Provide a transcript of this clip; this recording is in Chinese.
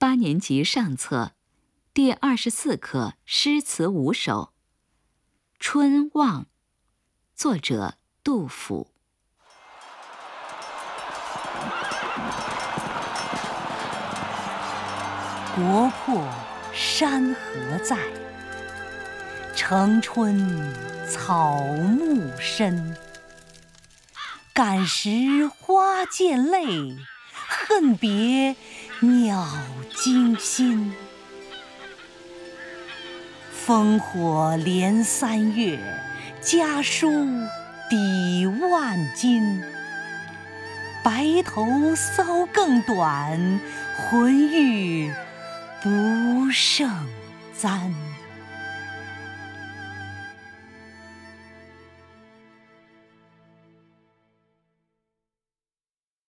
八年级上册第二十四课诗词五首《春望》，作者杜甫。国破山河在，城春草木深。感时花溅泪，恨别鸟惊心。烽火连三月，家书抵万金。白头搔更短，浑欲不胜簪。